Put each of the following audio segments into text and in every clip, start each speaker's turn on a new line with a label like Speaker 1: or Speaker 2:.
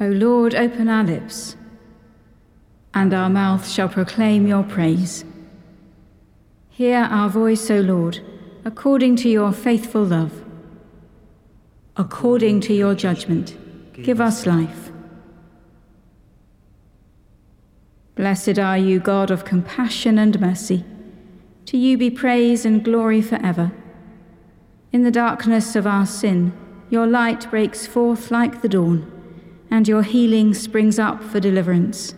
Speaker 1: O Lord, open our lips, and our mouth shall proclaim your praise. Hear our voice, O Lord, according to your faithful love. According to your judgment, give us life. Blessed are you, God of compassion and mercy. To you be praise and glory forever. In the darkness of our sin, your light breaks forth like the dawn and your healing springs up for deliverance.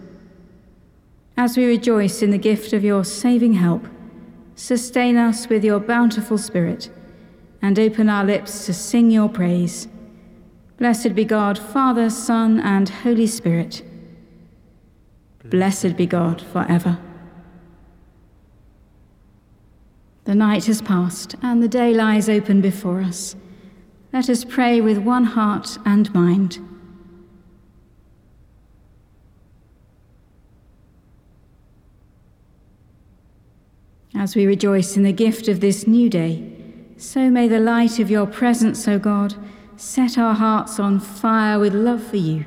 Speaker 1: As we rejoice in the gift of your saving help, sustain us with your bountiful Spirit, and open our lips to sing your praise. Blessed be God, Father, Son, and Holy Spirit. Blessed be God forever. The night has passed, and the day lies open before us. Let us pray with one heart and mind. As we rejoice in the gift of this new day, so may the light of your presence, O God, set our hearts on fire with love for you,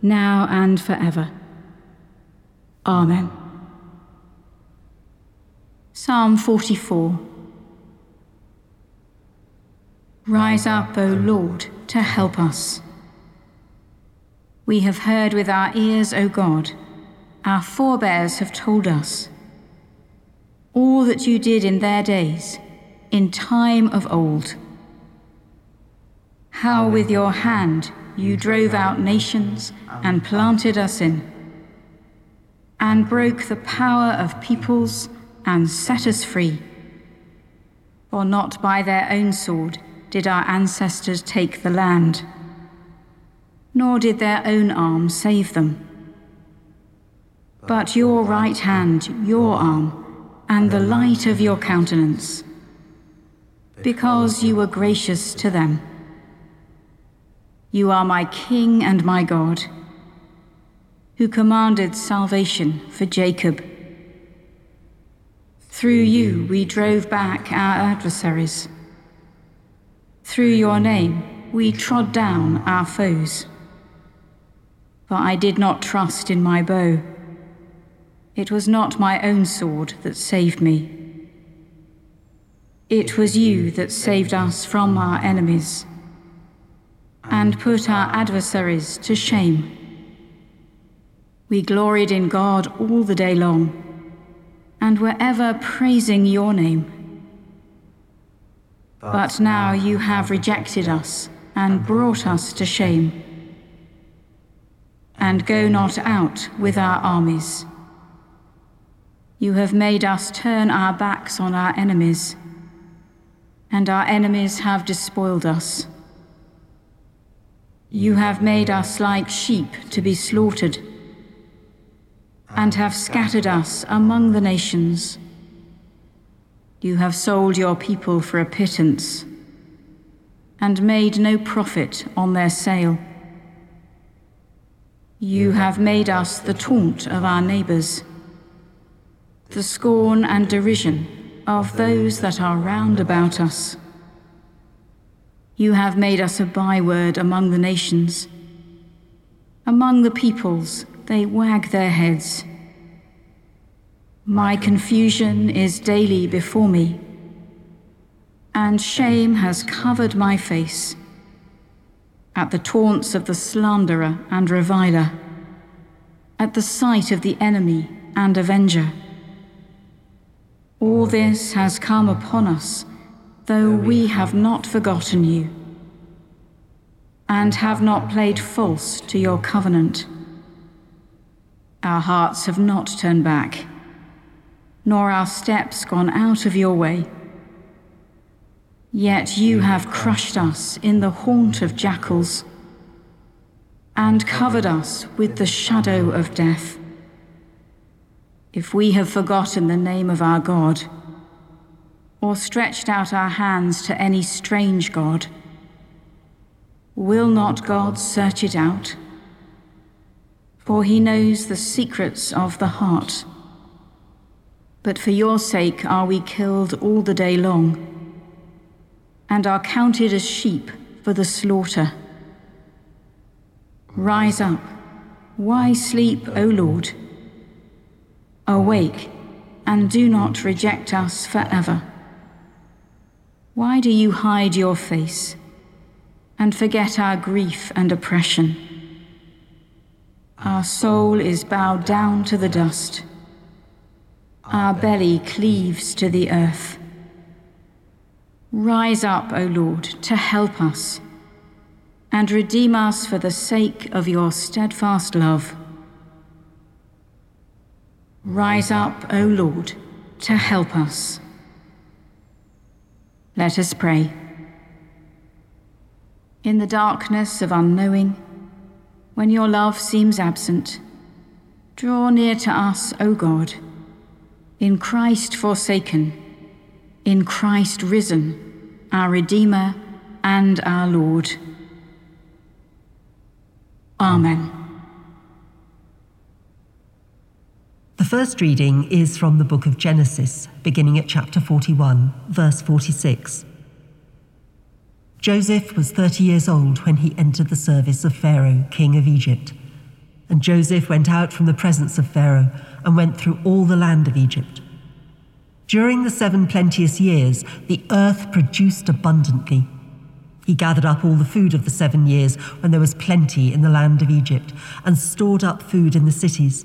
Speaker 1: now and forever. Amen. Psalm 44 Rise up, O Lord, to help us. We have heard with our ears, O God, our forebears have told us all that you did in their days, in time of old. How with your hand you drove out nations and planted us in, and broke the power of peoples and set us free. For not by their own sword did our ancestors take the land, nor did their own arm save them. But your right hand, your arm, and the light of your countenance, because you were gracious to them. You are my King and my God, who commanded salvation for Jacob. Through you we drove back our adversaries. Through your name we trod down our foes. For I did not trust in my bow it was not my own sword that saved me. It was you that saved us from our enemies and put our adversaries to shame. We gloried in God all the day long and were ever praising your name. But now you have rejected us and brought us to shame, and go not out with our armies. You have made us turn our backs on our enemies, and our enemies have despoiled us. You have made us like sheep to be slaughtered, and have scattered us among the nations. You have sold your people for a pittance, and made no profit on their sale. You have made us the taunt of our neighbors the scorn and derision of those that are round about us. You have made us a byword among the nations. Among the peoples, they wag their heads. My confusion is daily before me, and shame has covered my face at the taunts of the slanderer and reviler, at the sight of the enemy and avenger. All this has come upon us, though we have not forgotten you, and have not played false to your covenant. Our hearts have not turned back, nor our steps gone out of your way. Yet you have crushed us in the haunt of jackals, and covered us with the shadow of death if we have forgotten the name of our God, or stretched out our hands to any strange God, will not God search it out? For he knows the secrets of the heart. But for your sake are we killed all the day long, and are counted as sheep for the slaughter. rise up. Why sleep, O Lord? Awake, and do not reject us forever. Why do you hide your face and forget our grief and oppression? Our soul is bowed down to the dust. Our belly cleaves to the earth. Rise up, O Lord, to help us, and redeem us for the sake of your steadfast love. Rise up, O Lord, to help us. Let us pray. In the darkness of unknowing, when your love seems absent, draw near to us, O God, in Christ forsaken in Christ risen, our Redeemer and our Lord. Amen.
Speaker 2: The first reading is from the book of Genesis, beginning at chapter 41, verse 46. Joseph was 30 years old when he entered the service of Pharaoh, king of Egypt. And Joseph went out from the presence of Pharaoh and went through all the land of Egypt. During the seven plenteous years, the earth produced abundantly. He gathered up all the food of the seven years when there was plenty in the land of Egypt, and stored up food in the cities.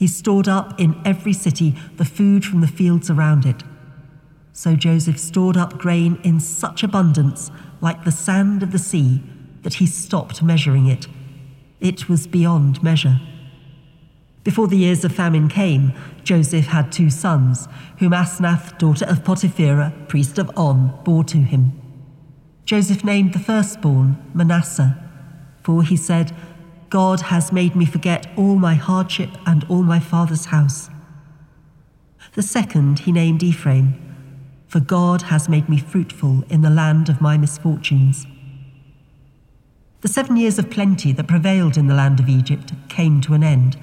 Speaker 2: He stored up in every city the food from the fields around it. So Joseph stored up grain in such abundance, like the sand of the sea, that he stopped measuring it. It was beyond measure. Before the years of famine came, Joseph had two sons, whom Asenath, daughter of Potipherah, priest of On, bore to him. Joseph named the firstborn Manasseh, for he said, God has made me forget all my hardship and all my father's house. The second he named Ephraim, for God has made me fruitful in the land of my misfortunes. The seven years of plenty that prevailed in the land of Egypt came to an end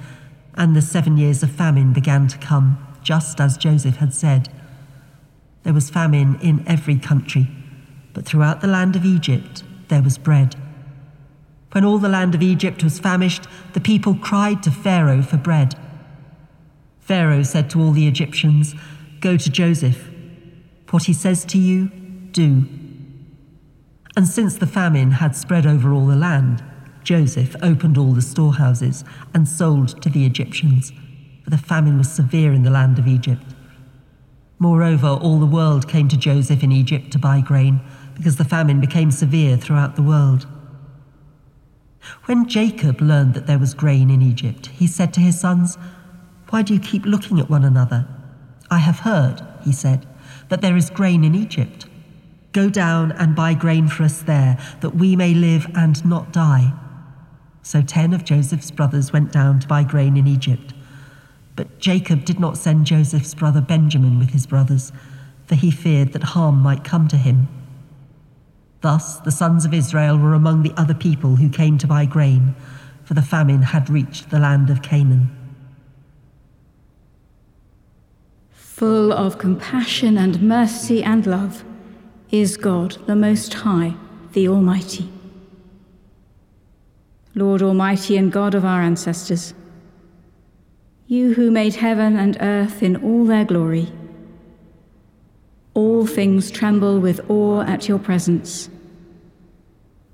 Speaker 2: and the seven years of famine began to come, just as Joseph had said. There was famine in every country, but throughout the land of Egypt there was bread. When all the land of Egypt was famished, the people cried to Pharaoh for bread. Pharaoh said to all the Egyptians, Go to Joseph. What he says to you, do. And since the famine had spread over all the land, Joseph opened all the storehouses and sold to the Egyptians, for the famine was severe in the land of Egypt. Moreover, all the world came to Joseph in Egypt to buy grain, because the famine became severe throughout the world. When Jacob learned that there was grain in Egypt, he said to his sons, Why do you keep looking at one another? I have heard, he said, that there is grain in Egypt. Go down and buy grain for us there, that we may live and not die. So ten of Joseph's brothers went down to buy grain in Egypt. But Jacob did not send Joseph's brother Benjamin with his brothers, for he feared that harm might come to him. Thus the sons of Israel were among the other people who came to buy grain, for the famine had reached the land of Canaan.
Speaker 1: Full of compassion and mercy and love is God, the Most High, the Almighty. Lord Almighty and God of our ancestors, you who made heaven and earth in all their glory, all things tremble with awe at your presence,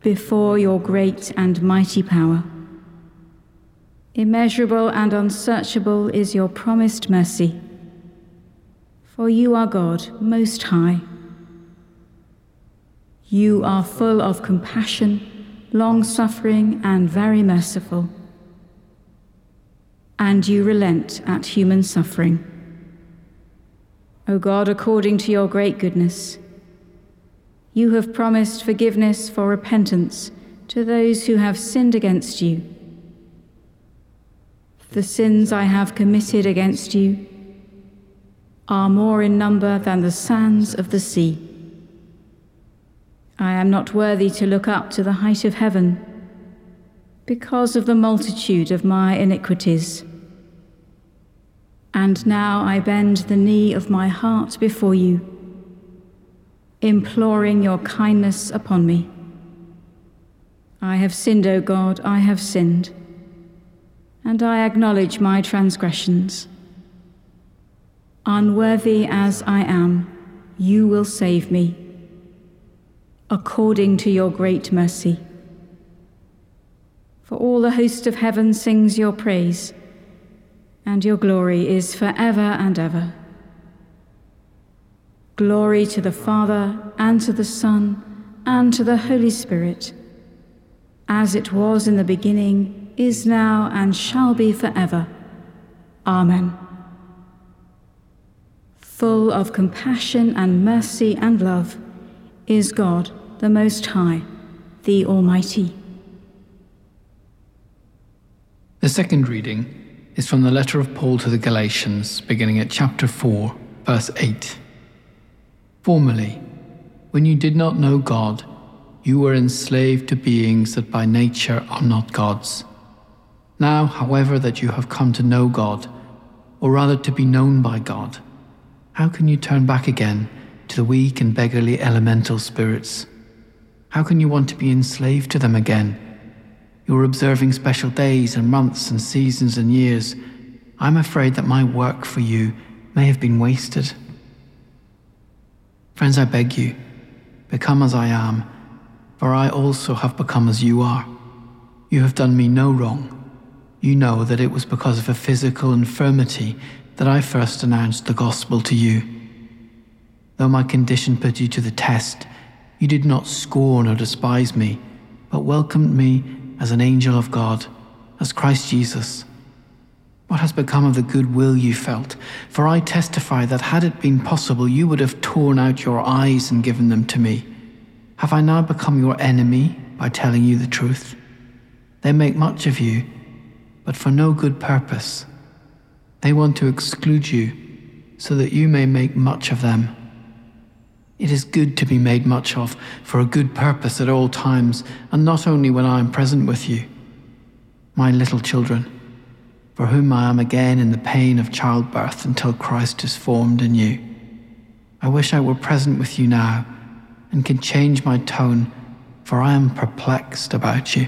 Speaker 1: before your great and mighty power. Immeasurable and unsearchable is your promised mercy, for you are God most high. You are full of compassion long suffering, and very merciful. And you relent at human suffering. O God, according to your great goodness, you have promised forgiveness for repentance to those who have sinned against you. The sins I have committed against you are more in number than the sands of the sea. I am not worthy to look up to the height of heaven because of the multitude of my iniquities. And now I bend the knee of my heart before you, imploring your kindness upon me. I have sinned, O God, I have sinned, and I acknowledge my transgressions. Unworthy as I am, you will save me, according to your great mercy. For all the host of heaven sings your praise, and your glory is for ever and ever. Glory to the Father, and to the Son, and to the Holy Spirit as it was in the beginning, is now, and shall be forever. Amen. Full of compassion and mercy and love is God, the Most High, the Almighty.
Speaker 3: The second reading is from the letter of Paul to the Galatians, beginning at chapter 4, verse 8. Formerly, when you did not know God, you were enslaved to beings that by nature are not gods. Now, however, that you have come to know God, or rather to be known by God, how can you turn back again to the weak and beggarly elemental spirits? How can you want to be enslaved to them again? You are observing special days and months and seasons and years. I'm afraid that my work for you may have been wasted. Friends, I beg you, become as I am for I also have become as you are. You have done me no wrong. You know that it was because of a physical infirmity that I first announced the gospel to you. Though my condition put you to the test, you did not scorn or despise me, but welcomed me as an angel of God, as Christ Jesus. What has become of the goodwill you felt? For I testify that had it been possible, you would have torn out your eyes and given them to me. Have I now become your enemy by telling you the truth? They make much of you, but for no good purpose. They want to exclude you so that you may make much of them. It is good to be made much of for a good purpose at all times, and not only when I am present with you. My little children, for whom I am again in the pain of childbirth until Christ is formed in you. I wish I were present with you now and can change my tone, for I am perplexed about you.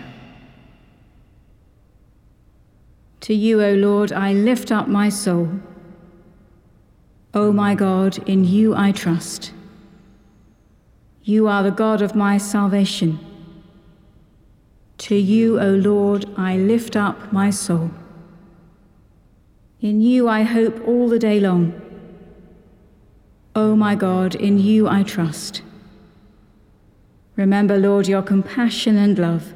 Speaker 1: To you, O Lord, I lift up my soul. O my God, in you I trust. You are the God of my salvation. To you, O Lord, I lift up my soul. In you I hope all the day long. O my God, in you I trust. Remember, Lord, your compassion and love,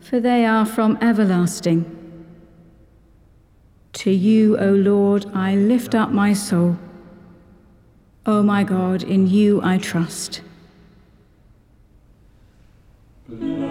Speaker 1: for they are from everlasting. To you, O Lord, I lift up my soul. O my God, in you I trust.
Speaker 4: Please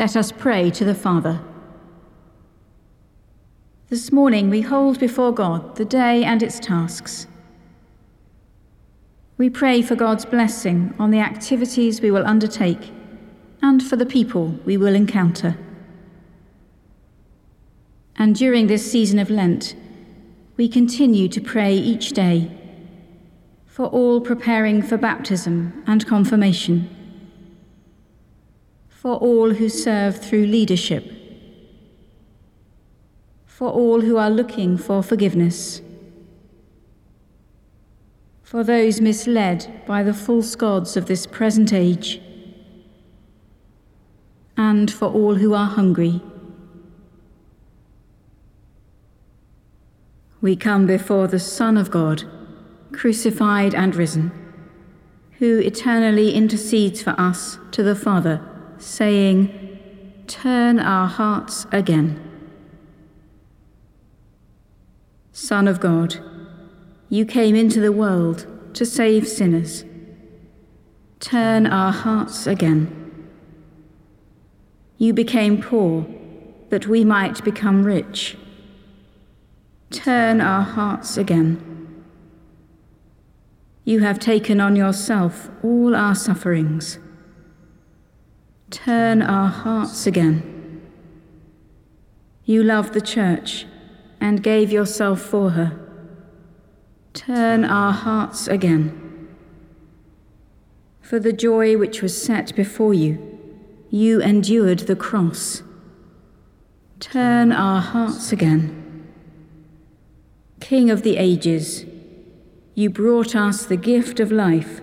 Speaker 1: Let us pray to the Father. This morning we hold before God the day and its tasks. We pray for God's blessing on the activities we will undertake and for the people we will encounter. And during this season of Lent, we continue to pray each day for all preparing for baptism and confirmation for all who serve through leadership, for all who are looking for forgiveness, for those misled by the false gods of this present age, and for all who are hungry. We come before the Son of God, crucified and risen, who eternally intercedes for us to the Father saying, Turn our hearts again. Son of God, you came into the world to save sinners. Turn our hearts again. You became poor that we might become rich. Turn our hearts again. You have taken on yourself all our sufferings turn our hearts again. You loved the church and gave yourself for her. Turn our hearts again. For the joy which was set before you, you endured the cross. Turn our hearts again. King of the ages, you brought us the gift of life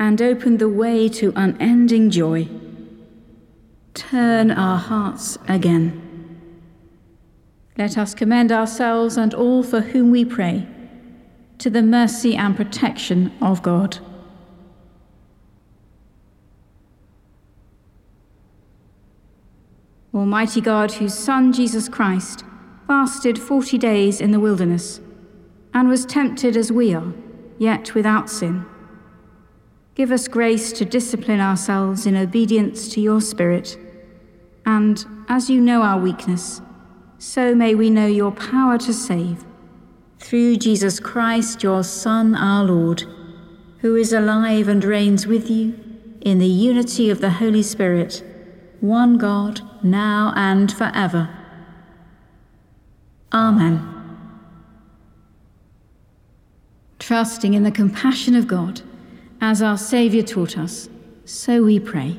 Speaker 1: and opened the way to unending joy turn our hearts again. Let us commend ourselves and all for whom we pray to the mercy and protection of God. Almighty God, whose Son Jesus Christ fasted forty days in the wilderness and was tempted as we are, yet without sin. Give us grace to discipline ourselves in obedience to your Spirit and as you know our weakness, so may we know your power to save. Through Jesus Christ, your Son, our Lord, who is alive and reigns with you in the unity of the Holy Spirit, one God, now and forever. Amen. Trusting in the compassion of God, as our Saviour taught us, so we pray.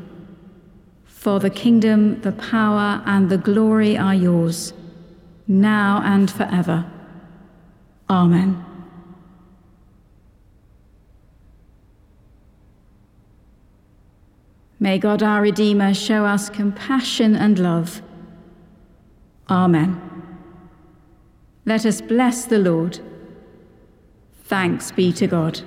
Speaker 1: For the kingdom, the power, and the glory are yours, now and forever. Amen. May God our Redeemer show us compassion and love. Amen. Let us bless the Lord. Thanks be to God.